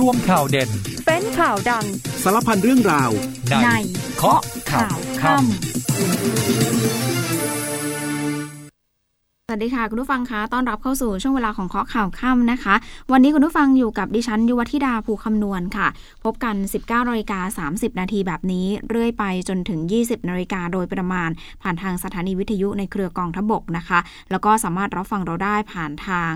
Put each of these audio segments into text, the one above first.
รวมข่าวเด่น เป็นข่าวดัง สารพันเรื่องราว ในเคาะข่าวค่ำสวัสดีค่ะ คุณผู้ฟังคะต้อนรับเข้าสู่ช่วงเวลาของเคาะข่าวค่ำนะคะ วันนี้คุณผู้ฟังอยู่กับดิฉันยุวธิดาภูคำนวณค่ะ พบกัน 19นาฬิกา30 นาทีแบบนี้ เรื่อยไปจนถึง 20นาฬิกาโดยประมาณ ผ่านทางสถานีวิทยุในเครือกองทพบกนะคะ แล้วก็สามารถรับฟังเราได้ผ่านทาง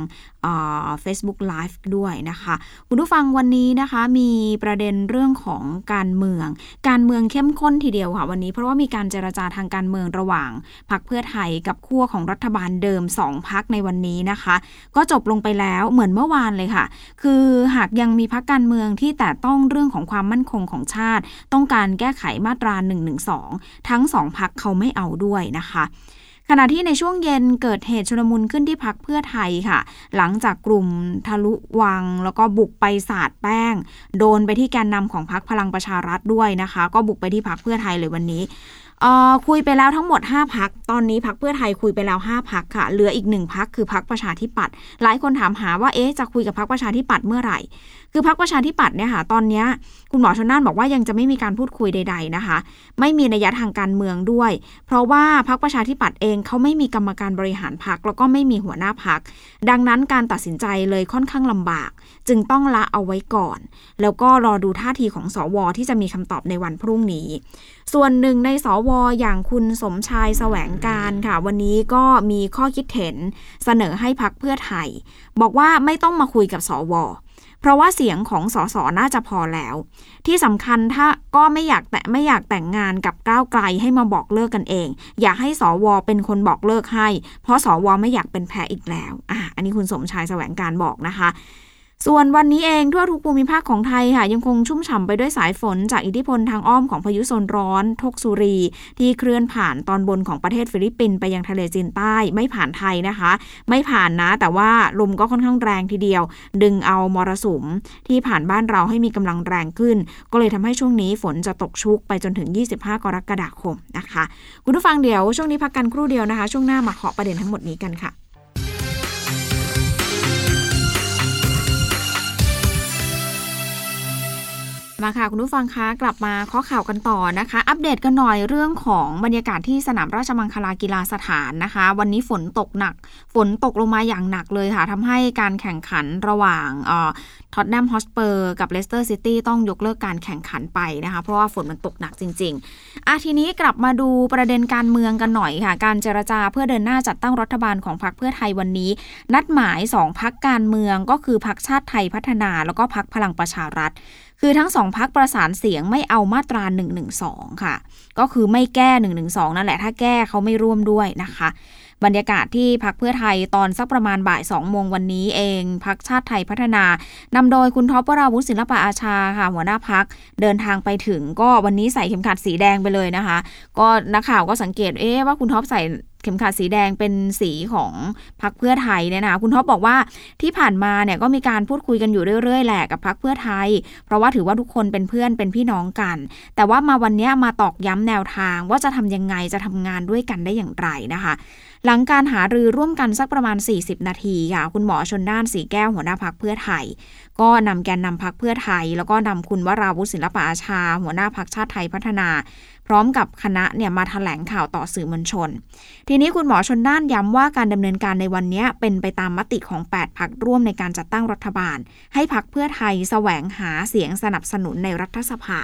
เฟซบุ๊กไลฟ์ด้วยนะคะ คุณผู้ฟังวันนี้นะคะ มีประเด็นเรื่องของการเมือง การเมืองเข้มข้นทีเดียวค่ะ วันนี้เพราะว่ามีการเจรจาทางการเมืองระหว่างพรรคเพื่อไทยกับขั้วของรัฐบาลเดิม 2พรรคในวันนี้นะคะ ก็จบลงไปแล้วเหมือนเมื่อวานเลยค่ะ คือหากยังมีพรรคการเมืองที่แต่ต้องเรื่องของความมั่นคงของชาติ ต้องการแก้ไขมาตรา112ทั้งสองพรรคเขาไม่เอาด้วยนะคะ ขณะที่ในช่วงเย็นเกิดเหตุชุลมุนขึ้นที่พักเพื่อไทยค่ะ หลังจากกลุ่มทะลุวัง แล้วก็บุกไปสาดแป้ง โดนไปที่แกนนำของพักพลังประชารัฐด้วยนะคะ ก็บุกไปที่พักเพื่อไทยเลยวันนี้คุยไปแล้วทั้งหมด 5พัก ตอนนี้พักเพื่อไทยคุยไปแล้ว 5พักค่ะ เหลืออีกหนึ่งพักคือพักประชาธิปัตย์ หลายคนถามหาว่า เอ๊ะ จะคุยกับพักประชาธิปัตย์เมื่อไหร่ คือพักประชาธิปัตย์เนี่ยค่ะตอนนี้คุณหมอชนน่านบอกว่ายังจะไม่มีการพูดคุยใด ๆนะคะ ไม่มีนัยทางการเมืองด้วย เพราะว่าพักประชาธิปัตย์เองเขาไม่มีกรรมการบริหารพักแล้วก็ไม่มีหัวหน้าพักดังนั้นการตัดสินใจเลยค่อนข้างลำบาก จึงต้องละเอาไว้ก่อน แล้วก็รอดูท่าทีของสวที่จะมีคำตอบในวันพรุ่งนี้ ส่วนหนึ่งในสวอย่างคุณสมชายแสวงการค่ะ วันนี้ก็มีข้อคิดเห็นเสนอให้พักเพื่อไทย บอกว่าไม่ต้องมาคุยกับสว เพราะว่าเสียงของสสน่าจะพอแล้ว ที่สำคัญถ้าก็ไม่อยากแต่ไม่อยากแต่งงานกับก้าวไกลให้มาบอกเลิกกันเอง อยากให้สวเป็นคนบอกเลิกให้ เพราะสวไม่อยากเป็นแพ้อีกแล้วอะอันนี้คุณสมชายแสวงการบอกนะคะ ส่วนวันนี้เองทั่วทุกภูมิภาคของไทยค่ะยังคงชุ่มฉ่ำไปด้วยสายฝน จากอิทธิพลทางอ้อมของพายุโซนร้อนทกสุรี ที่เคลื่อนผ่านตอนบนของประเทศฟิลิปปินส์ไปยังทะเลจีนใต้ไม่ผ่านไทยนะคะ ไม่ผ่านนะ แต่ว่าลมก็ค่อนข้างแรงทีเดียว ดึงเอามรสุมที่ผ่านบ้านเราให้มีกำลังแรงขึ้น ก็เลยทำให้ช่วงนี้ฝนจะตกชุกไปจนถึง 25 กรกฎาคมนะคะ คุณผู้ฟังเดี๋ยวช่วงนี้พักกันครู่เดียวนะคะ ช่วงหน้ามาเคาะประเด็นทั้งหมดนี้กันค่ะ มาค่ะคุณผู้ฟังคะกลับมาข้อข่าวกันต่อนะคะ อัปเดตกันหน่อยเรื่องของบรรยากาศที่สนามราชมังคลากีฬาสถานนะคะ วันนี้ฝนตกหนัก ฝนตกลงมาอย่างหนักเลยค่ะทำให้การแข่งขันระหว่างท็อตแนมฮอตสเปอร์กับเลสเตอร์ซิตี้ต้องยกเลิกการแข่งขันไปนะคะ เพราะว่าฝนมันตกหนักจริงๆอะทีนี้กลับมาดูประเด็นการเมืองกันหน่อยค่ะ การเจรจาเพื่อเดินหน้าจัดตั้งรัฐบาลของพรรคเพื่อไทยวันนี้ นัดหมาย 2พรรคการเมืองก็คือพรรคชาติไทยพัฒนา แล้วก็พรรคพลังประชารัฐ คือทั้งสองพรรคประสานเสียงไม่เอามาตรา112ค่ะ ก็คือไม่แก้112นั่นแหละ ถ้าแก้เขาไม่ร่วมด้วยนะคะ บรรยากาศที่พรรคเพื่อไทยตอนสักประมาณบ่าย2โมงวันนี้เองพรรคชาติไทยพัฒนานำโดยคุณท็อปปราวุฒิศิลปะอาชาค่ะ หัวหน้าพรรคเดินทางไปถึงก็วันนี้ใส่เข็มขัดสีแดงไปเลยนะคะ ก็นักข่าวก็สังเกตเอ๊ว่าคุณท็อปใส่ เข็มขัดสีแดงเป็นสีของพรรคเพื่อไทยเนี่ยนะคุณท็อปบอกว่าที่ผ่านมาเนี่ยก็มีการพูดคุยกันอยู่เรื่อยๆแหละกับพรรคเพื่อไทย เพราะว่าถือว่าทุกคนเป็นเพื่อนเป็นพี่น้องกัน แต่ว่ามาวันนี้มาตอกย้ำแนวทางว่าจะทำยังไงจะทำงานด้วยกันได้อย่างไรนะคะหลังการหารือร่วมกันสักประมาณ 40 นาทีค่ะ คุณหมอชนน่านสีแก้วหัวหน้าพักเพื่อไทย ก็นำแกนนำพักเพื่อไทย แล้วก็นำคุณวราวุฒิศิลปะอาชา หัวหน้าพักชาติไทยพัฒนา พร้อมกับคณะเนี่ยมาถแถลงข่าวต่อสื่อมวลชน ทีนี้คุณหมอชนน่านย้ำว่าการดำเนินการในวันนี้เป็นไปตามมติของ 8พักร่วมในการจัดตั้งรัฐบาล ให้พักเพื่อไทยแสวงหาเสียงสนับสนุนในรัฐสภา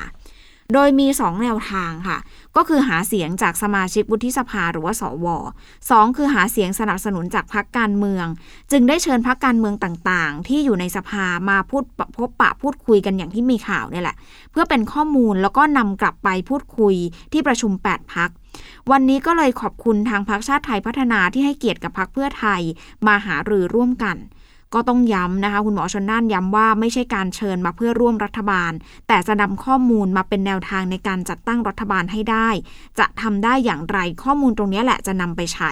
โดยมี 2 แนวทางค่ะ ก็คือหาเสียงจากสมาชิกวุฒิสภาหรือว่าสวสองคือหาเสียงสนับสนุนจากพรรคการเมือง จึงได้เชิญพรรคการเมืองต่างๆ ที่อยู่ในสภามาพูดพบปะพูดคุยกันอย่างที่มีข่าวนี่แหละ เพื่อเป็นข้อมูลแล้วก็นำกลับไปพูดคุยที่ประชุม 8พักวันนี้ก็เลยขอบคุณทางพรรคชาติไทยพัฒนาที่ให้เกียรติกับพรรคเพื่อไทย มาหารือร่วมกัน ก็ต้องย้ำนะคะ คุณหมอชนน่านย้ำว่าไม่ใช่การเชิญมาเพื่อร่วมรัฐบาล แต่จะนำข้อมูลมาเป็นแนวทางในการจัดตั้งรัฐบาลให้ได้ จะทำได้อย่างไรข้อมูลตรงนี้แหละจะนำไปใช้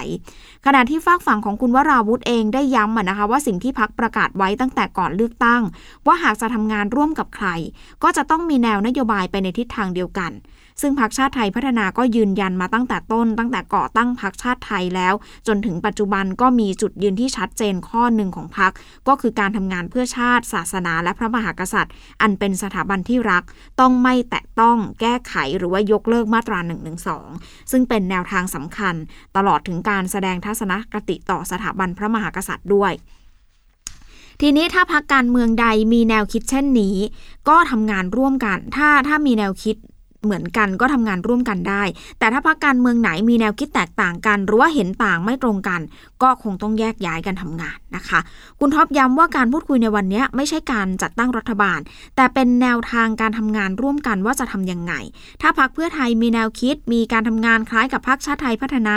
ขณะที่ฝากฝั่งของคุณวราวุธเองได้ย้ำนะคะ ว่าสิ่งที่พักประกาศไว้ตั้งแต่ก่อนเลือกตั้ง ว่าหากจะทำงานร่วมกับใคร ก็จะต้องมีแนวนโยบายไปในทิศทางเดียวกัน ซึ่งพรรคชาติไทยพัฒนาก็ยืนยันมาตั้งแต่ต้น ตั้งแต่ก่อตั้งพรรคชาติไทยแล้ว จนถึงปัจจุบันก็มีจุดยืนที่ชัดเจนข้อหนึ่งของพรรคก็คือการทำงานเพื่อชาติ ศาสนา และพระมหากษัตริย์ อันเป็นสถาบันที่รัก ต้องไม่แตะต้องแก้ไขหรือว่ายกเลิกมาตรา1นึซึ่งเป็นแนวทางสำคัญ ตลอดถึงการแสดงทัศนคติต่อสถาบันพระมหากษัตริย์ด้วยทีนี้ถ้าพักการเมืองใดมีแนวคิดเช่นนี้ ก็ทำงานร่วมกัน ถ้าถ้ามีแนวคิด เหมือนกันก็ทำงานร่วมกันได้ แต่ถ้าพักการเมืองไหนมีแนวคิดแตกต่างกัน หรือว่าเห็นต่างไม่ตรงกัน ก็คงต้องแยกย้ายกันทำงานนะคะ คุณท็อปย้ำว่าการพูดคุยในวันนี้ไม่ใช่การจัดตั้งรัฐบาล แต่เป็นแนวทางการทำงานร่วมกันว่าจะทำยังไง ถ้าพักเพื่อไทยมีแนวคิด มีการทำงานคล้ายกับพักชาติไทยพัฒนา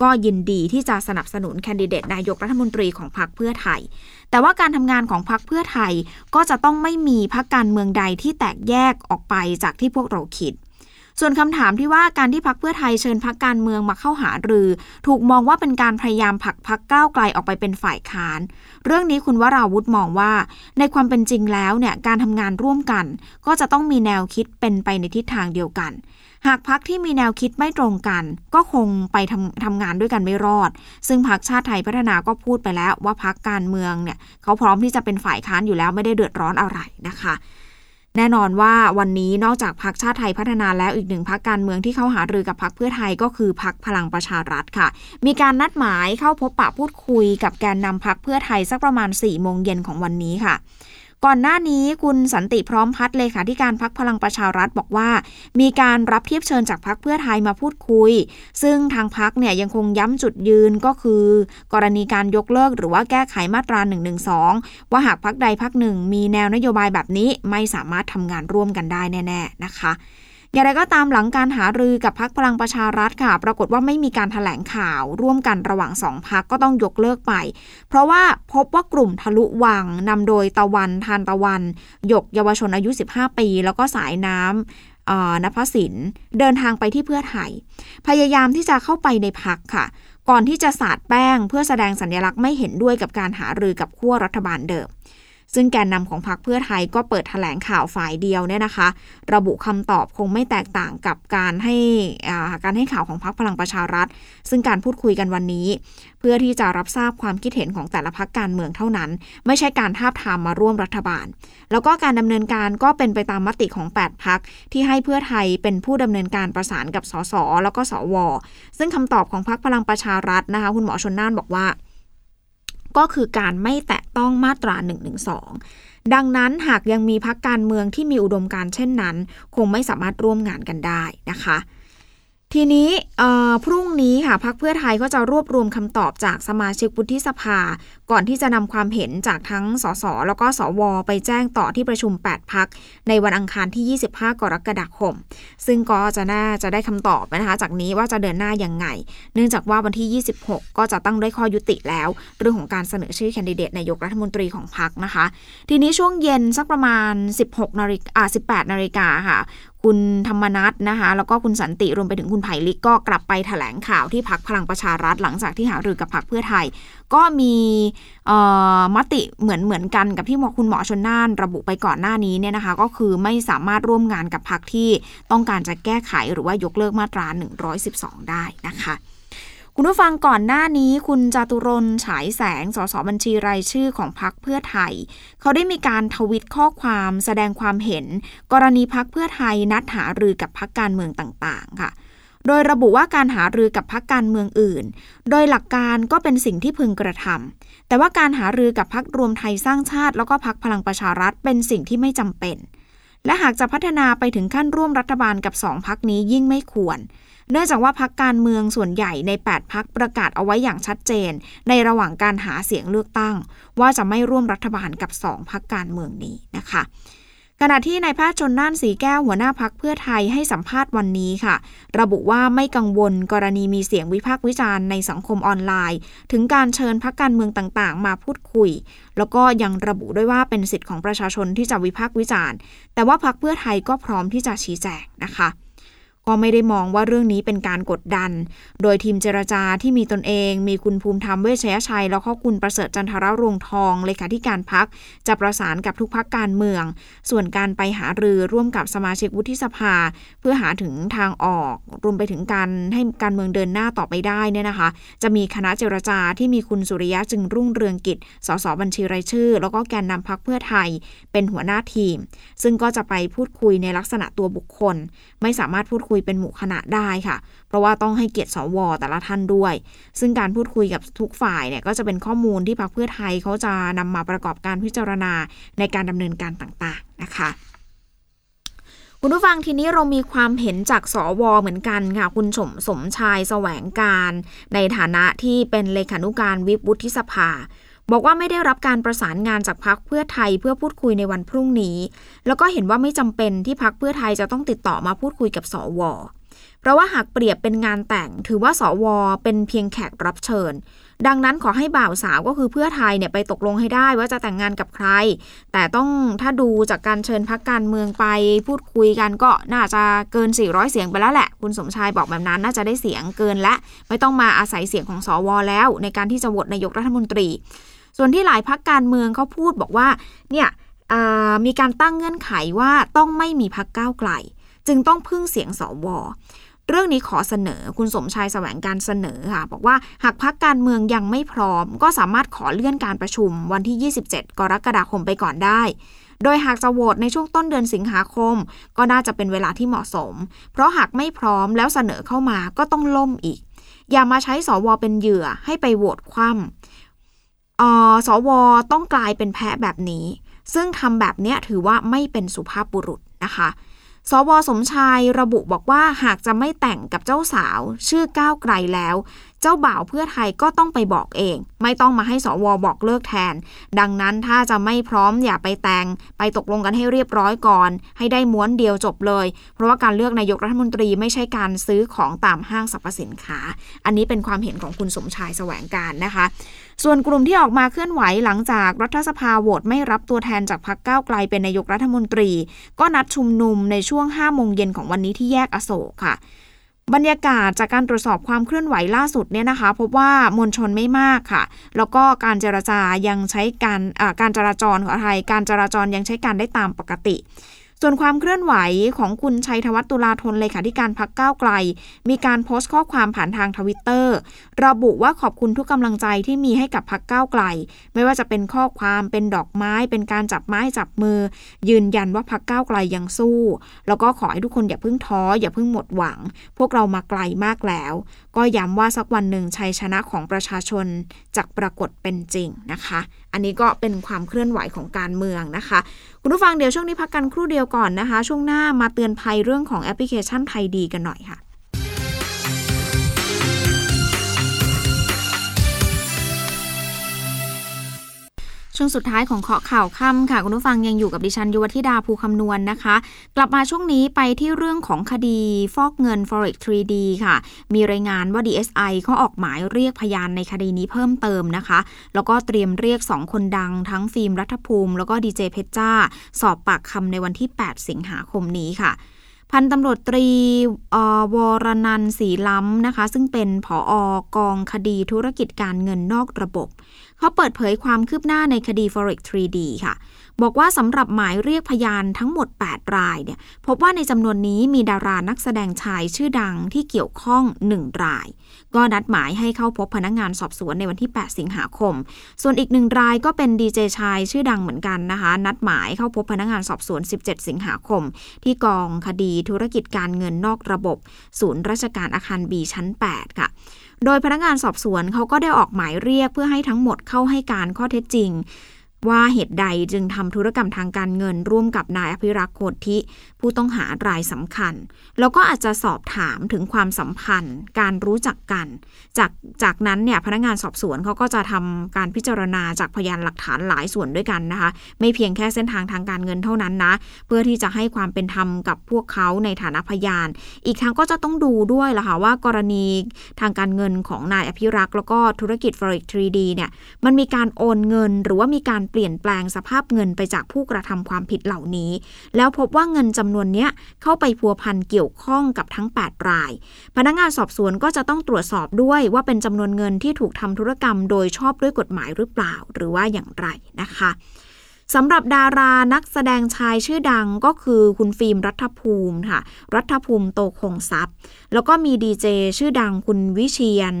ก็ยินดีที่จะสนับสนุนแคนดิเดตนายกรัฐมนตรีของพักเพื่อไทย แต่ว่าการทำงานของพักเพื่อไทยก็จะต้องไม่มีพักการเมืองใดที่แตกแยกออกไปจากที่พวกเราคิด ส่วนคำถามที่ว่าการที่พักเพื่อไทยเชิญพักการเมืองมาเข้าหารือ ถูกมองว่าเป็นการพยายามผลักพักก้าวไกลออกไปเป็นฝ่ายค้าน เรื่องนี้คุณวราวุธมองว่า ในความเป็นจริงแล้วเนี่ยการทำงานร่วมกัน ก็จะต้องมีแนวคิดเป็นไปในทิศทางเดียวกันหากพักที่มีแนวคิดไม่ตรงกัน ก็คงไปทำทำงานด้วยกันไม่รอด ซึ่งพักชาติไทยพัฒนาก็พูดไปแล้วว่าพักการเมืองเนี่ยเขาพร้อมที่จะเป็นฝ่ายค้านอยู่แล้วไม่ได้เดือดร้อนอะไรนะคะ แน่นอนว่าวันนี้นอกจากพักชาติไทยพัฒนาแล้วอีกหนึ่งพักการเมืองที่เข้าหารือกับพักเพื่อไทยก็คือพักพลังประชารัฐค่ะ มีการนัดหมายเข้าพบปะพูดคุยกับแกนนำพักเพื่อไทยสักประมาณ4ี่โมงเย็นของวันนี้ค่ะ ก่อนหน้านี้คุณสันติพร้อมพัฒน์เลขาธิการพักพลังประชารัฐบอกว่า มีการรับเทียบเชิญจากพักเพื่อไทยมาพูดคุย ซึ่งทางพักเนี่ยยังคงย้ำจุดยืนก็คือ กรณีการยกเลิกหรือว่าแก้ไขมาตรา1นึว่าหากพักใดพักหนึ่ง มีแนวนโยบายแบบนี้ไม่สามารถทำงานร่วมกันได้แน่ ๆ นะคะ อย่างไรก็ตามหลังการหารือกับพักพลังประชารัฐค่ะ ปรากฏว่าไม่มีการถแถลงข่าวร่วมกันระหว่างสองพักก็ต้องยกเลิกไป เพราะว่าพบว่ากลุ่มทะลุวังนำโดยตะวันทานตะวัน หยกเยาวชนอายุ 15 ปี แล้วก็สายน้ำนภสินเดินทางไปที่เพื่อไทย พยายามที่จะเข้าไปในพักค่ะ ก่อนที่จะสาดแป้งเพื่อแสดงสัญลักษณ์ไม่เห็นด้วยกับการหารือกับขั้วรัฐบาลเดิม ซึ่งแกนนำของพรรคเพื่อไทยก็เปิดถแถลงข่าวฝ่ายเดียวเนี่ยนะคะ ระบุคำตอบคงไม่แตกต่างกับการให้การให้ข่าวของพรรคพลังประชารัฐ ซึ่งการพูดคุยกันวันนี้ เพื่อที่จะรับทราบความคิดเห็นของแต่ละพรรคการเมืองเท่านั้น ไม่ใช่การทาบทามมาร่วมรัฐบาล แล้วก็การดำเนินการก็เป็นไปตามมติของ 8พักที่ให้เพื่อไทยเป็นผู้ดำเนินการประสานกับสสแล้วก็สวซึ่งคำตอบของพรรคพลังประชารัฐนะคะ คุณหมอชนน่านบอกว่า ก็คือการไม่แตะต้องมาตรา1นึดังนั้นหากยังมีพักการเมืองที่มีอุดมการเช่นนั้น คงไม่สามารถร่วมงานกันได้นะคะ ทีนี้พรุ่งนี้ค่ะพักเพื่อไทยก็จะรวบรวมคำตอบจากสมาชิกวุฒิสภา ก่อนที่จะนำความเห็นจากทั้งสสแล้วก็สว ไปแจ้งต่อที่ประชุม 8 พัก ในวันอังคารที่ 25 กรกฎาคม ซึ่งก็จะน่าจะได้คำตอบนะคะ จากนี้ว่าจะเดินหน้ายังไง เนื่องจากว่าวันที่ 26 ก็จะตั้งด้วยข้อยุติแล้ว เรื่องของการเสนอชื่อแคนดิเดตนายกรัฐมนตรีของพักนะคะ ทีนี้ช่วงเย็นสักประมาณ 16นาฬิกา18นาฬิกาค่ะ คุณธรรมนัทนะคะ แล้วก็คุณสันติรวมไปถึงคุณไผ่ลิกก็กลับไปถแถลงข่าวที่พักพลังประชารัฐ หลังจากที่หารือกับพักเพื่อไทย ก็มีมติเหมือนเหมือนกันกับที่คุณหมอชนน่านระบุไปก่อนหน้านี้เนี่ยนะคะ ก็คือไม่สามารถร่วมงานกับพักที่ต้องการจะแก้ไขหรือว่ายกเลิกมาตรา 112 ได้นะคะ คุณผู้ฟังก่อนหน้านี้คุณจตุรนฉายแสงสสบัญชีรายชื่อของพักเพื่อไทย เขาได้มีการทวิตข้อความแสดงความเห็น กรณีพักเพื่อไทยนัดหารือกับพักการเมืองต่างๆ ค่ะ โดยระบุว่าการหารือกับพักการเมืองอื่น โดยหลักการก็เป็นสิ่งที่พึงกระทำแต่ว่าการหารือกับพักรวมไทยสร้างชาติ แล้วก็พักพลังประชารัฐเป็นสิ่งที่ไม่จำเป็น และหากจะพัฒนาไปถึงขั้นร่วมรัฐบาลกับสองพักนี้ยิ่งไม่ควร เนื่องจากว่าพักการเมืองส่วนใหญ่ใน 8พักประกาศเอาไว้อย่างชัดเจน ในระหว่างการหาเสียงเลือกตั้ง ว่าจะไม่ร่วมรัฐบาลกับ 2พักการเมืองนี้นะคะขณะที่นายแพทย์ชนน่านสีแก้วหัวหน้าพักเพื่อไทยให้สัมภาษณ์วันนี้ค่ะ ระบุว่าไม่กังวลกรณีมีเสียงวิพากษ์วิจารณ์ในสังคมออนไลน์ ถึงการเชิญพักการเมืองต่างๆ มาพูดคุย แล้วก็ยังระบุด้วยว่าเป็นสิทธิ์ของประชาชนที่จะวิพากษ์วิจารณ์ แต่ว่าพักเพื่อไทยก็พร้อมที่จะชี้แจงนะคะ ก็ไม่ได้มองว่าเรื่องนี้เป็นการกดดัน โดยทีมเจรจาที่มีตนเอง มีคุณภูมิธรรมเวชยชัย แล้วก็คุณประเสริฐจันทรรวงทอง เลขาธิการพัก จะประสานกับทุกพักการเมือง ส่วนการไปหารือร่วมกับสมาชิกวุฒิสภา เพื่อหาถึงทางออก รวมไปถึงการให้การเมืองเดินหน้าต่อไปได้เนี่ยนะคะ จะมีคณะเจรจาที่มีคุณสุริยะจึงรุ่งเรืองกิจ สสบัญชีรายชื่อ แล้วก็แกนนำพักเพื่อไทย เป็นหัวหน้าทีม ซึ่งก็จะไปพูดคุยในลักษณะตัวบุคคล ไม่สามารถพูดคุยยเป็นหมู่คณะได้ค่ะ เพราะว่าต้องให้เกียรติสวแต่ละท่านด้วย ซึ่งการพูดคุยกับทุกฝ่ายเนี่ยก็จะเป็นข้อมูลที่พรรคเพื่อไทยเขาจะนำมาประกอบการพิจารณาในการดำเนินการต่างๆนะคะคุณผู้ฟังทีนี้เรามีความเห็นจากสวเหมือนกันค่ะ คุณสมสมชายแสวงการ ในฐานะที่เป็นเลขานุการวิบวุฒิสภา บอกว่าไม่ได้รับการประสานงานจากพักเพื่อไทยเพื่อพูดคุยในวันพรุ่งนี้ แล้วก็เห็นว่าไม่จำเป็นที่พักเพื่อไทยจะต้องติดต่อมาพูดคุยกับสวเพราะว่าหากเปรียบเป็นงานแต่งถือว่าสวเป็นเพียงแขกรับเชิญ ดังนั้นขอให้บ่าวสาวก็คือเพื่อไทยเนี่ยไปตกลงให้ได้ว่าจะแต่งงานกับใคร แต่ต้องถ้าดูจากการเชิญพักการเมืองไปพูดคุยกันก็น่าจะเกิน 400 เสียงไปแล้วแหละ คุณสมชายบอกแบบนั้นน่าจะได้เสียงเกินและ ไม่ต้องมาอาศัยเสียงของสวแล้ว ในการที่จะโหวตนายกรัฐมนตรี ส่วนที่หลายพักการเมืองเขาพูดบอกว่าเนี่ยมีการตั้งเงื่อนไขว่าต้องไม่มีพักก้าวไกล จึงต้องพึ่งเสียงสวเรื่องนี้ขอเสนอคุณสมชายแสวงการเสนอค่ะ บอกว่าหากพักการเมืองยังไม่พร้อม ก็สามารถขอเลื่อนการประชุมวันที่ 27 กรกฎาคมไปก่อนได้ โดยหากจะโหวตในช่วงต้นเดือนสิงหาคม ก็น่าจะเป็นเวลาที่เหมาะสม เพราะหากไม่พร้อมแล้วเสนอเข้ามาก็ต้องล่มอีก อย่ามาใช้สวเป็นเหยื่อให้ไปโหวตคว่ำ สวต้องกลายเป็นแพะแบบนี้ ซึ่งทำแบบนี้ถือว่าไม่เป็นสุภาพบุรุษนะคะ สวสมชายระบุบอกว่าหากจะไม่แต่งกับเจ้าสาว ชื่อก้าวไกลแล้ว เจ้าบ่าวเพื่อไทยก็ต้องไปบอกเอง ไม่ต้องมาให้สวบอกเลิกแทน ดังนั้นถ้าจะไม่พร้อมอย่าไปแต่ง ไปตกลงกันให้เรียบร้อยก่อน ให้ได้ม้วนเดียวจบเลย เพราะว่าการเลือกนายกรัฐมนตรีไม่ใช่การซื้อของตามห้างสรรพสินค้า อันนี้เป็นความเห็นของคุณสมชายแสวงการนะคะ ส่วนกลุ่มที่ออกมาเคลื่อนไหวหลังจากรัฐสภาโหวตไม่รับตัวแทนจากพรรคก้าวไกลเป็นนายกรัฐมนตรี ก็นัดชุมนุมในช่วง5โมงเย็นของวันนี้ที่แยกอโศกค่ะ บรรยากาศจากการตรวจสอบความเคลื่อนไหวล่าสุดเนี่ยนะคะ พบว่ามวลชนไม่มากค่ะ แล้วก็การเจรจายังใช้การการจราจรของไทยการจราจรยังใช้การได้ตามปกติ ส่วนความเคลื่อนไหวของคุณชัยธวัฒน์ตุลาธนเลขาธิการพักก้าวไกล มีการโพสต์ข้อความผ่านทางทวิตเตอร์ระบุว่าขอบคุณทุกกำลังใจที่มีให้กับพักก้าวไกล ไม่ว่าจะเป็นข้อความเป็นดอกไม้ เป็นการจับไม้จับมือ ยืนยันว่าพักก้าวไกลยังสู้ แล้วก็ขอให้ทุกคนอย่าเพิ่งท้ออย่าเพิ่งหมดหวัง พวกเรามาไกลมากแล้ว ก็ย้ำว่าสักวันหนึ่งชัยชนะของประชาชนจะปรากฏเป็นจริงนะคะ อันนี้ก็เป็นความเคลื่อนไหวของการเมืองนะคะ คุณผู้ฟังเดี๋ยวช่วงนี้พักกันครู่เดียวก่อนนะคะ ช่วงหน้ามาเตือนภัยเรื่องของแอปพลิเคชันไทยดีกันหน่อยค่ะ ช่วงสุดท้ายของเคาะข่าวค่ำค่ะ คุณผู้ฟังยังอยู่กับดิฉันยุวธิดาภูคำนวณนนะคะ กลับมาช่วงนี้ไปที่เรื่องของคดีฟอกเงิน forex 3D ค่ะ มีรายงานว่า DSI เขาออกหมายเรียกพยานในคดีนี้เพิ่มเติมนะคะ แล้วก็เตรียมเรียก 2 คนดังทั้งฟิล์มรัฐภูมิ แล้วก็ดีเจเพชจ้า สอบปากคำในวันที่ 8 สิงหาคมนี้ค่ะพันตำรวจตรีวรนันสีล้ำนะคะ ซึ่งเป็นผออกองคดีธุรกิจการเงินนอกระบบ เขาเปิดเผยความคืบหน้าในคดี Forex 3D ค่ะ บอกว่าสำหรับหมายเรียกพยานทั้งหมด 8 รายเนี่ยพบว่าในจำนวนนี้มีดารานักแสดงชายชื่อดังที่เกี่ยวข้อง 1 ราย ก็นัดหมายให้เข้าพบพนักงงานสอบสวนในวันที่ 8 สิงหาคม ส่วนอีกหนึ่งรายก็เป็นดีเจชายชื่อดังเหมือนกันนะคะ นัดหมายเข้าพบพนักงงานสอบสวน 17 สิงหาคม ที่กองคดีธุรกิจการเงินนอกระบบ ศูนย์ราชการอาคารบีชั้น 8 ค่ะ โดยพนักงานสอบสวนเขาก็ได้ออกหมายเรียกเพื่อให้ทั้งหมดเข้าให้การข้อเท็จจริง ว่าเหตุใดจึงทำธุรกรรมทางการเงิน ร่วมกับนายอภิรักษ์โคทิผู้ต้องหารายสำคัญ แล้วก็อาจจะสอบถามถึงความสัมพันธ์ การรู้จักกัน จากจากนั้นเนี่ยพนักงานสอบสวนเขาก็จะทำการพิจารณาจากพยานหลักฐานหลายส่วนด้วยกันนะคะ ไม่เพียงแค่เส้นทางทางการเงินเท่านั้นนะเพื่อที่จะให้ความเป็นธรรมกับพวกเขาในฐานะพยาน อีกทั้งก็จะต้องดูด้วยล่ะค่ะว่ากรณีทางการเงินของนายอภิรักษ์แล้วก็ธุรกิจ forex 3D เนี่ยมันมีการโอนเงินหรือว่ามีการเปลี่ยนแปลงสภาพเงินไปจากผู้กระทำความผิดเหล่านี้ แล้วพบว่าเงินจำนวนเนี้ยเข้าไปพัวพันเกี่ยวข้องกับทั้ง 8 ราย พนักงานสอบสวนก็จะต้องตรวจสอบด้วยว่าเป็นจำนวนเงินที่ถูกทำธุรกรรม โดยชอบด้วยกฎหมายหรือเปล่า หรือว่าอย่างไรนะคะสำหรับดารานักแสดงชายชื่อดังก็คือคุณฟิล์มรัฐภูมิค่ะ รัฐภูมิโตคงทรัพย์ แล้วก็มีดีเจชื่อดังคุณวิเชียน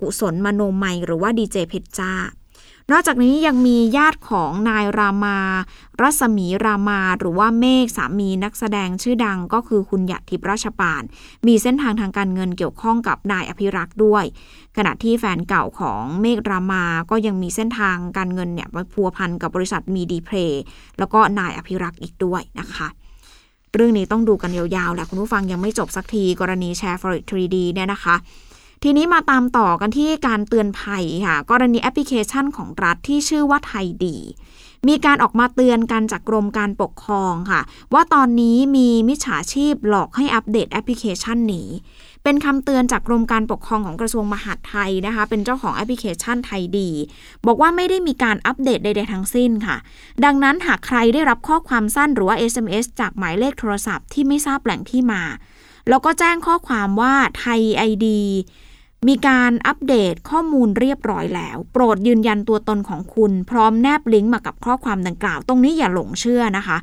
กุศลมโนมัย หรือว่าดีเจเพชรจ้า นอกจากนี้ยังมีญาติของนายรามา รัศมีรามา หรือว่าเมฆสามีนักแสดงชื่อดังก็คือคุณหยัดทิพย์ราชปาน มีเส้นทางทางการเงินเกี่ยวข้องกับนายอภิรักษ์ด้วย ขณะที่แฟนเก่าของเมฆรามาก็ยังมีเส้นทางการเงินเนี่ยไปพัวพันกับบริษัทมีดีเพลย์แล้วก็นายอภิรักษ์อีกด้วยนะคะเรื่องนี้ต้องดูกันยาวๆแหละคุณผู้ฟังยังไม่จบสักทีกรณีแชร์ Forex 3D เนี่ยนะคะ ทีนี้มาตามต่อกันที่การเตือนภัยค่ะ กรณีแอปพลิเคชันของรัฐที่ชื่อว่า ThaID มีการออกมาเตือนกันจากกรมการปกครองค่ะ ว่าตอนนี้มีมิจฉาชีพหลอกให้อัปเดตแอปพลิเคชันนี้ เป็นคำเตือนจากกรมการปกครองของกระทรวงมหาดไทยนะคะ เป็นเจ้าของแอปพลิเคชันไทยดี บอกว่าไม่ได้มีการอัปเดตใดๆทั้งสิ้นค่ะ ดังนั้นหากใครได้รับข้อความสั้นหรือว่า SMS จากหมายเลขโทรศัพท์ที่ไม่ทราบแหล่งที่มา แล้วก็แจ้งข้อความว่าไทยไอดี มีการอัปเดตข้อมูลเรียบร้อยแล้ว โปรดยืนยันตัวตนของคุณ พร้อมแนบลิงก์มากับข้อความดังกล่าว ตรงนี้อย่าหลงเชื่อนะคะ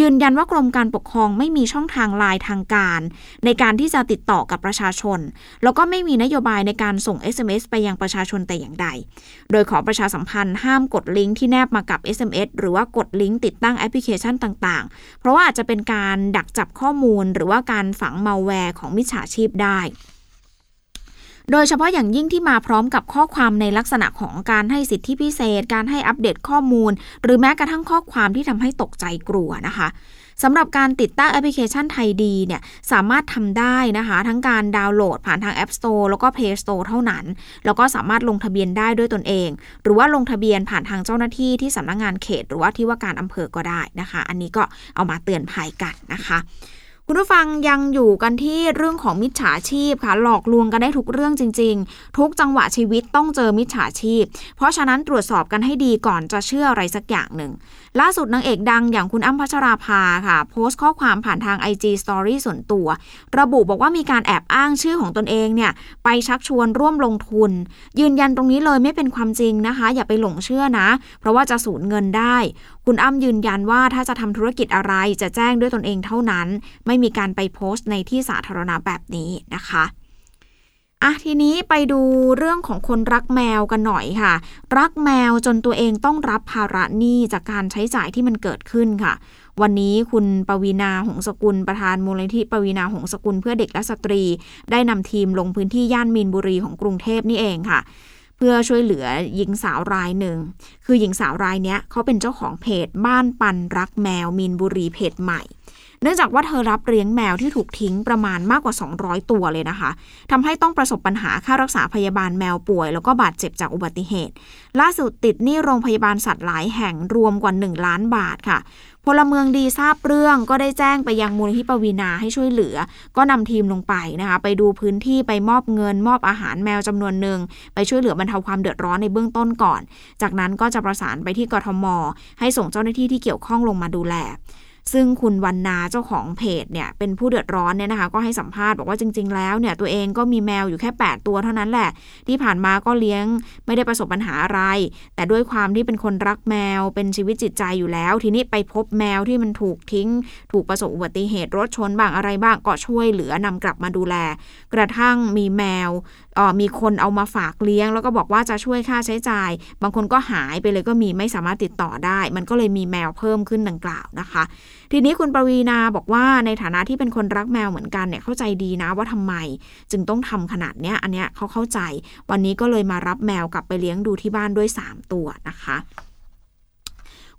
ยืนยันว่ากรมการปกครองไม่มีช่องทางลายทางการ ในการที่จะติดต่อกับประชาชน แล้วก็ไม่มีนโยบายในการส่ง SMS ไปยังประชาชนแต่อย่างใด โดยขอประชาสัมพันธ์ห้ามกดลิงก์ที่แนบมากับ SMS หรือว่ากดลิงก์ติดตั้งแอปพลิเคชันต่าง ๆ เพราะว่าอาจจะเป็นการดักจับข้อมูล หรือว่าการฝังมาแวร์ของมิจฉาชีพได้ โดยเฉพาะอย่างยิ่งที่มาพร้อมกับข้อความในลักษณะของการให้สิทธิพิเศษ การให้อัปเดตข้อมูล หรือแม้กระทั่งข้อความที่ทำให้ตกใจกลัวนะคะสำหรับการติดตั้งแอปพลิเคชันไทยดีเนี่ยสามารถทำได้นะคะ ทั้งการดาวน์โหลดผ่านทาง App Store แล้วก็ Play Store เท่านั้น แล้วก็สามารถลงทะเบียนได้ด้วยตนเอง หรือว่าลงทะเบียนผ่านทางเจ้าหน้าที่ที่สำนักงงานเขต หรือว่าที่ว่าการอำเภอก็ได้นะคะ อันนี้ก็เอามาเตือนภัยกันนะคะ คุณผู้ฟังยังอยู่กันที่เรื่องของมิจฉาชีพค่ะ หลอกลวงกันได้ทุกเรื่องจริง ๆ ทุกจังหวะชีวิตต้องเจอมิจฉาชีพ เพราะฉะนั้นตรวจสอบกันให้ดีก่อนจะเชื่ออะไรสักอย่างหนึ่ง ล่าสุดนางเอกดังอย่างคุณอ้ำพัชราภาค่ะ โพสต์ข้อความผ่านทาง IG Story ส่วนตัว ระบุบอกว่ามีการแอบอ้างชื่อของตนเองเนี่ยไปชักชวนร่วมลงทุน ยืนยันตรงนี้เลยไม่เป็นความจริงนะคะ อย่าไปหลงเชื่อนะ เพราะว่าจะสูญเงินได้ คุณอ้ำยืนยันว่าถ้าจะทำธุรกิจอะไรจะแจ้งด้วยตนเองเท่านั้น ไม่มีการไปโพสต์ในที่สาธารณะแบบนี้นะคะอะทีนี้ไปดูเรื่องของคนรักแมวกันหน่อยค่ะ รักแมวจนตัวเองต้องรับภาระหนี้จากการใช้จ่ายที่มันเกิดขึ้นค่ะ วันนี้คุณปวีนาหงสกุลประธานมูลนิธิปวีนาหงสกุลเพื่อเด็กและสตรี ได้นำทีมลงพื้นที่ย่านมีนบุรีของกรุงเทพนี่เองค่ะ เพื่อช่วยเหลือหญิงสาวรายหนึ่ง คือหญิงสาวรายนี้เขาเป็นเจ้าของเพจบ้านปันรักแมวมีนบุรีเพจใหม่ เนื่องจากว่าเธอรับเลี้ยงแมวที่ถูกทิ้งประมาณมากกว่า 200 ตัวเลยนะคะทำให้ต้องประสบปัญหาค่ารักษาพยาบาลแมวป่วย แล้วก็บาดเจ็บจากอุบัติเหตุ ล่าสุดติดหนี้โรงพยาบาลสัตว์หลายแห่งรวมกว่า 1 ล้านบาทค่ะพลเมืองดีทราบเรื่องก็ได้แจ้งไปยังมูลนิธิปวีนาให้ช่วยเหลือ ก็นำทีมลงไปนะคะ ไปดูพื้นที่ไปมอบเงิน มอบอาหารแมวจำนวนหนึ่งไปช่วยเหลือบรรเทาความเดือดร้อนในเบื้องต้นก่อน จากนั้นก็จะประสานไปที่กทม ให้ส่งเจ้าหน้าที่ที่เกี่ยวข้องลงมาดูแล ซึ่งคุณวันนาเจ้าของเพจเนี่ยเป็นผู้เดือดร้อนเนี่ยนะคะ ก็ให้สัมภาษณ์บอกว่าจริง ๆ แล้วเนี่ยตัวเองก็มีแมวอยู่แค่ 8 ตัวเท่านั้นแหละ ที่ผ่านมาก็เลี้ยงไม่ได้ประสบปัญหาอะไร แต่ด้วยความที่เป็นคนรักแมวเป็นชีวิตจิตใจอยู่แล้ว ทีนี้ไปพบแมวที่มันถูกทิ้ง ถูกประสบอุบัติเหตุรถชนบ้างอะไรบ้างก็ช่วยเหลือนำกลับมาดูแล กระทั่งมีแมวมีคนเอามาฝากเลี้ยง แล้วก็บอกว่าจะช่วยค่าใช้จ่าย บางคนก็หายไปเลยก็มีไม่สามารถติดต่อได้ มันก็เลยมีแมวเพิ่มขึ้นดังกล่าวนะคะทีนี้คุณปวีนาบอกว่าในฐานะที่เป็นคนรักแมวเหมือนกันเนี่ยเข้าใจดีนะว่าทำไม จึงต้องทำขนาดเนี้ยอันเนี้ยเขาเข้าใจ วันนี้ก็เลยมารับแมวกลับไปเลี้ยงดูที่บ้านด้วย 3 ตัวนะคะ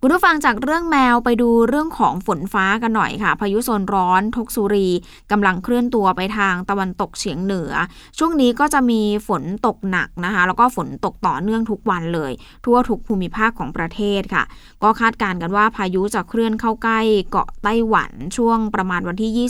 คุณผู้ฟังจากเรื่องแมวไปดูเรื่องของฝนฟ้ากันหน่อยค่ะ พายุโซนร้อนทกสุรีกำลังเคลื่อนตัวไปทางตะวันตกเฉียงเหนือ ช่วงนี้ก็จะมีฝนตกหนักนะคะ แล้วก็ฝนตกต่อเนื่องทุกวันเลย ทั่วทุกภูมิภาคของประเทศค่ะ ก็คาดการณ์กันว่าพายุจะเคลื่อนเข้าใกล้เกาะไต้หวันช่วงประมาณวันที่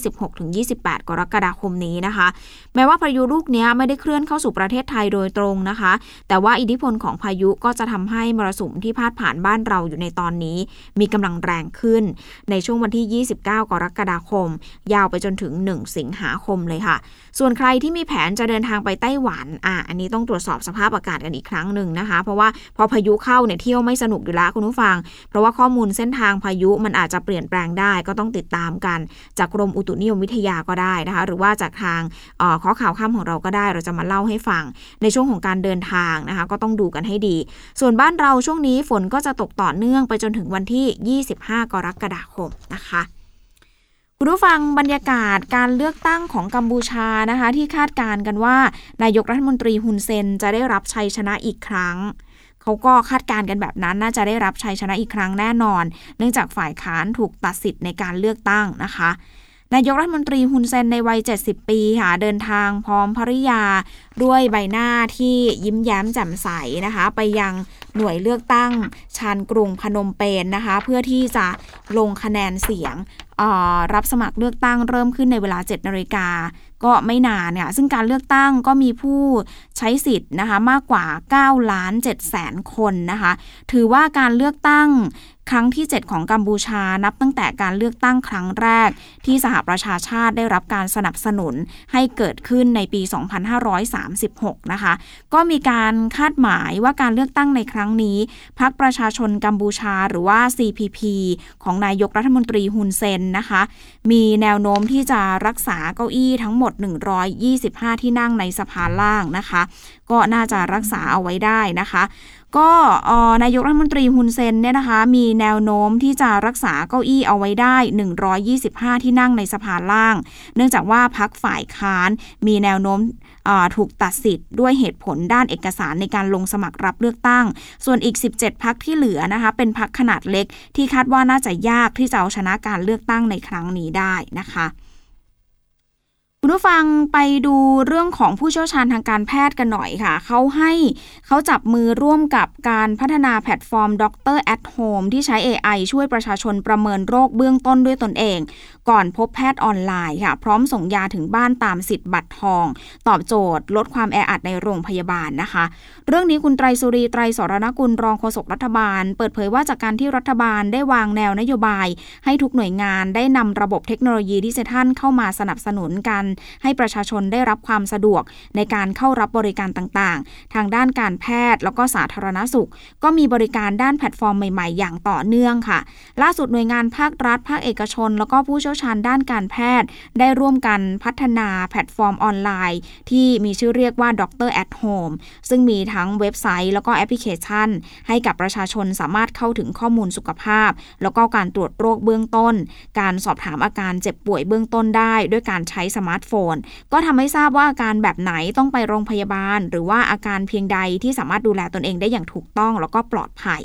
26-28 กรกฎาคมนี้นะคะ แม้ว่าพายุลูกนี้ไม่ได้เคลื่อนเข้าสู่ประเทศไทยโดยตรงนะคะ แต่ว่าอิทธิพลของพายุก็จะทำให้มรสุมที่พาดผ่านบ้านเราอยู่ในตอนนี้มีกำลังแรงขึ้น ในช่วงวันที่ 29 กรกฎาคม ยาวไปจนถึง 1 สิงหาคมเลยค่ะ ส่วนใครที่มีแผนจะเดินทางไปไต้หวันอะอันนี้ต้องตรวจสอบสภาพอากาศกันอีกครั้งหนึ่งนะคะ เพราะว่าพอพายุเข้าเนี่ยเที่ยวไม่สนุกอยู่แล้วคุณผู้ฟัง เพราะว่าข้อมูลเส้นทางพายุมันอาจจะเปลี่ยนแปลงได้ก็ต้องติดตามกัน จากกรมอุตุนิยมวิทยาก็ได้นะคะ หรือว่าจากทางข้อข่าวข้ามของเราก็ได้เราจะมาเล่าให้ฟัง ในช่วงของการเดินทางนะคะ ก็ต้องดูกันให้ดี ส่วนบ้านเราช่วงนี้ฝนก็จะตกต่อเนื่องไปจนถึงวันที่ 25 กรกฎาคมนะคะคุณผู้ฟังบรรยากาศการเลือกตั้งของกัมพูชานะคะ ที่คาดการกันว่านายกรัฐมนตรีฮุนเซนจะได้รับชัยชนะอีกครั้งเขาก็คาดการกันแบบนั้นน่าจะได้รับชัยชนะอีกครั้งแน่นอน เนื่องจากฝ่ายค้านถูกตัดสิทธิ์ในการเลือกตั้งนะคะ นายกรัฐมนตรีฮุนเซนในวัย 70 ปีค่ะ เดินทางพร้อมภริยาด้วยใบหน้าที่ยิ้มแย้มแจ่มใสนะคะ ไปยังหน่วยเลือกตั้งชานกรุงพนมเปญนนะคะ เพื่อที่จะลงคะแนนเสียงรับสมัครเลือกตั้งเริ่มขึ้นในเวลา 7นาฬิกาก็ไม่นานเนี่ยซึ่งการเลือกตั้งก็มีผู้ใช้สิทธิ์นะคะมากกว่า 9 ล้าน7แสนคนนะคะ ถือว่าการเลือกตั้ง ครั้งที่ 7 ของกัมพูชานับตั้งแต่การเลือกตั้งครั้งแรก ที่สหประชาชาติได้รับการสนับสนุนให้เกิดขึ้นในปี 2536 นะคะ ก็มีการคาดหมายว่าการเลือกตั้งในครั้งนี้ พรรคประชาชนกัมพูชาหรือว่า CPP ของนายกรัฐมนตรีฮุนเซนนะคะ มีแนวโน้มที่จะรักษาเก้าอี้ทั้งหมด 125 ที่นั่งในสภาล่างนะคะ ก็น่าจะรักษาเอาไว้ได้นะคะ ก็นายกรัฐมนตรีฮุนเซนเนี่ยนะคะ มีแนวโน้มที่จะรักษาเก้าอี้เอาไว้ได้ 125 ที่นั่งในสภาล่าง เนื่องจากว่าพักฝ่ายค้านมีแนวโน้มถูกตัดสิทธิ์ด้วยเหตุผลด้านเอกสารในการลงสมัครรับเลือกตั้ง ส่วนอีก 17 พักที่เหลือนะคะ เป็นพักขนาดเล็กที่คาดว่าน่าจะยากที่จะเอาชนะการเลือกตั้งในครั้งนี้ได้นะคะ คุณผู้ฟังไปดูเรื่องของผู้เชี่ยวชาญทางการแพทย์กันหน่อยค่ะ เขาให้เขาจับมือร่วมกับการพัฒนาแพลตฟอร์ม Doctor at Home ที่ใช้ AI ช่วยประชาชนประเมินโรคเบื้องต้นด้วยตนเอง ก่อนพบแพทย์ออนไลน์ค่ะ พร้อมส่งยาถึงบ้านตามสิทธิ์บัตรทอง ตอบโจทย์ ลดความแออัดในโรงพยาบาลนะคะ เรื่องนี้คุณไตรศุลีไตรสรณกุลรองโฆษกรัฐบาล เปิดเผยว่าจากการที่รัฐบาลได้วางแนวนโยบาย ให้ทุกหน่วยงานได้นำระบบเทคโนโลยีดิจิทัลเข้ามาสนับสนุนกันให้ประชาชนได้รับความสะดวกในการเข้ารับบริการต่างๆ ทางด้านการแพทย์แล้วก็สาธารณสุข ก็มีบริการด้านแพลตฟอร์มใหม่ๆ อย่างต่อเนื่องค่ะ ล่าสุดหน่วยงานภาครัฐ ภาคเอกชน แล้วก็ผู้เชี่ยวชาญด้านการแพทย์ ได้ร่วมกันพัฒนาแพลตฟอร์มออนไลน์ ที่มีชื่อเรียกว่า Doctor at Home ซึ่งมีทั้งเว็บไซต์แล้วก็แอปพลิเคชัน ให้กับประชาชนสามารถเข้าถึงข้อมูลสุขภาพ แล้วก็การตรวจโรคเบื้องต้น การสอบถามอาการเจ็บป่วยเบื้องต้นได้ ด้วยการใช้สมาร์ทโฟน ก็ทำให้ทราบว่าอาการแบบไหนต้องไปโรงพยาบาล หรือว่าอาการเพียงใดที่สามารถดูแลตนเองได้อย่างถูกต้องแล้วก็ปลอดภัย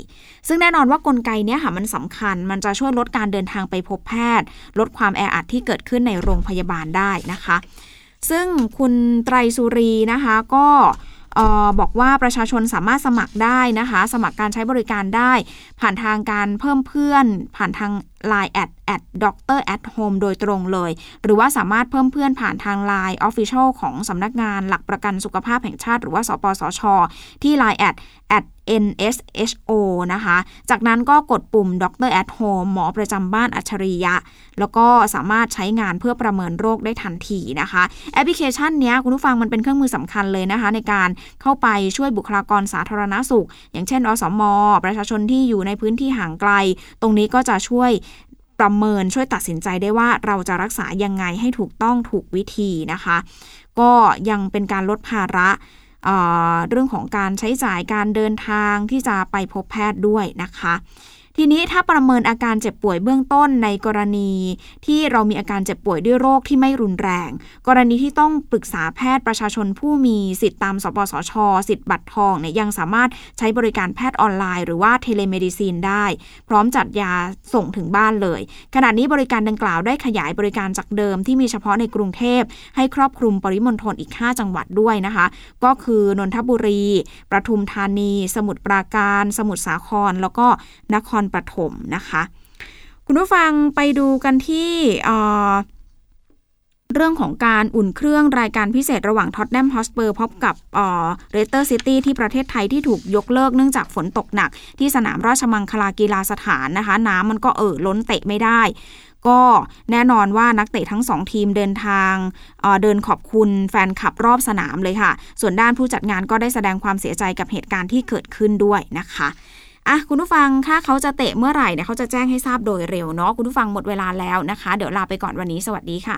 ซึ่งแน่นอนว่ากลไกนี้ค่ะมันสำคัญ มันจะช่วยลดการเดินทางไปพบแพทย์ ลดความแออัดที่เกิดขึ้นในโรงพยาบาลได้นะคะ ซึ่งคุณไตรสุรีนะคะก็ออบอกว่าประชาชนสามารถสมัครได้นะคะ สมัครการใช้บริการได้ ผ่านทางการเพิ่มเพื่อน ผ่านทาง Line แอด @doctor at home โดยตรงเลย หรือว่าสามารถเพิ่มเพื่อนผ่านทาง Line Official ของสำนักงานหลักประกันสุขภาพแห่งชาติ หรือว่าสปสช ที่ Line แอด @ NHSO นะคะ จากนั้นก็กดปุ่ม Doctor at Home หมอประจำบ้านอัจฉริยะ แล้วก็สามารถใช้งานเพื่อประเมินโรคได้ทันทีนะคะ แอปพลิเคชันนี้คุณผู้ฟังมันเป็นเครื่องมือสำคัญเลยนะคะ ในการเข้าไปช่วยบุคลากรสาธารณาสุข อย่างเช่น อสม ประชาชนที่อยู่ในพื้นที่ห่างไกล ตรงนี้ก็จะช่วย ประเมินช่วยตัดสินใจได้ว่าเราจะรักษายังไงให้ถูกต้องถูกวิธีนะคะ ก็ยังเป็นการลดภาระเรื่องของการใช้จ่ายการเดินทางที่จะไปพบแพทย์ด้วยนะคะ ทีนี้ถ้าประเมินอาการเจ็บป่วยเบื้องต้นในกรณี ที่เรามีอาการเจ็บป่วยด้วยโรคที่ไม่รุนแรง กรณีที่ต้องปรึกษาแพทย์ประชาชนผู้มีสิทธิ์ตามสปสช สิทธิ์บัตรทองเนี่ยยังสามารถใช้บริการแพทย์ออนไลน์ หรือว่า telemedicine ได้ พร้อมจัดยาส่งถึงบ้านเลย ขณะนี้บริการดังกล่าวได้ขยายบริการจากเดิมที่มีเฉพาะในกรุงเทพ ให้ครอบคลุมปริมณฑลอีก 5 จังหวัดด้วยนะคะ ก็คือนนทบุรี ประทุมธานี สมุทรปราการ สมุทรสาคร แล้วก็นครปฐมนะคะ คุณผู้ฟังไปดูกันที่เรื่องของการอุ่นเครื่องรายการพิเศษระหว่าง Tottenham Hotspur พบกับ Leicester City ที่ประเทศไทยที่ถูกยกเลิกเนื่องจากฝนตกหนัก ที่สนามราชมังคลากีฬาสถานนะคะ น้ำมันก็เอ่อล้นเตะไม่ได้ ก็แน่นอนว่านักเตะทั้งสองทีมเดินทางเเดินขอบคุณแฟนคลับรอบสนามเลยค่ะ ส่วนด้านผู้จัดงานก็ได้แสดงความเสียใจกับเหตุการณ์ที่เกิดขึ้นด้วยนะคะ อะคุณผู้ฟังถ้าเขาจะเตะเมื่อไหร่เนี่ยเขาจะแจ้งให้ทราบโดยเร็วเนาะคุณผู้ฟังหมดเวลาแล้วนะคะ เดี๋ยวลาไปก่อนวันนี้สวัสดีค่ะ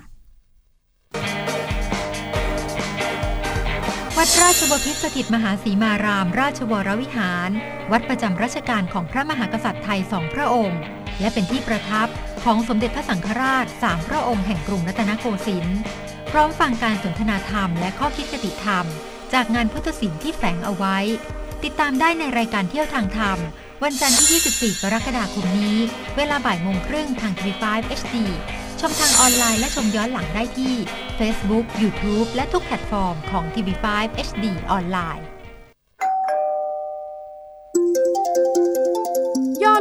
วัดราชบพิตรสถิตมหาสีมาราม ราชวรวิหาร วัดประจำรัชกาลของพระมหากษัตริย์ไทยสองพระองค์ และเป็นที่ประทับของสมเด็จพระสังฆราชสามพระองค์แห่งกรุงรัตนโกสินทร์พร้อมฟังการสนทนาธรรมและข้อคิดคติธรรม จากงานพุทธศิลป์ที่แฝงเอาไว้ ติดตามได้ในรายการเที่ยวทางธรรม วันจันทร์ที่ 24 กรกฎาคมนี้ เวลาบ่ายโมงครึ่งทางทีวี5 HD ชมทางออนไลน์และชมย้อนหลังได้ที่ Facebook, YouTube และทุกแพลตฟอร์มของ TV5 HD ออนไลน์